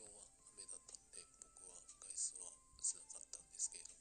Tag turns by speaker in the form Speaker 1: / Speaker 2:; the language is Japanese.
Speaker 1: 京は雨だったんで僕は外出はしなかったんですけれども。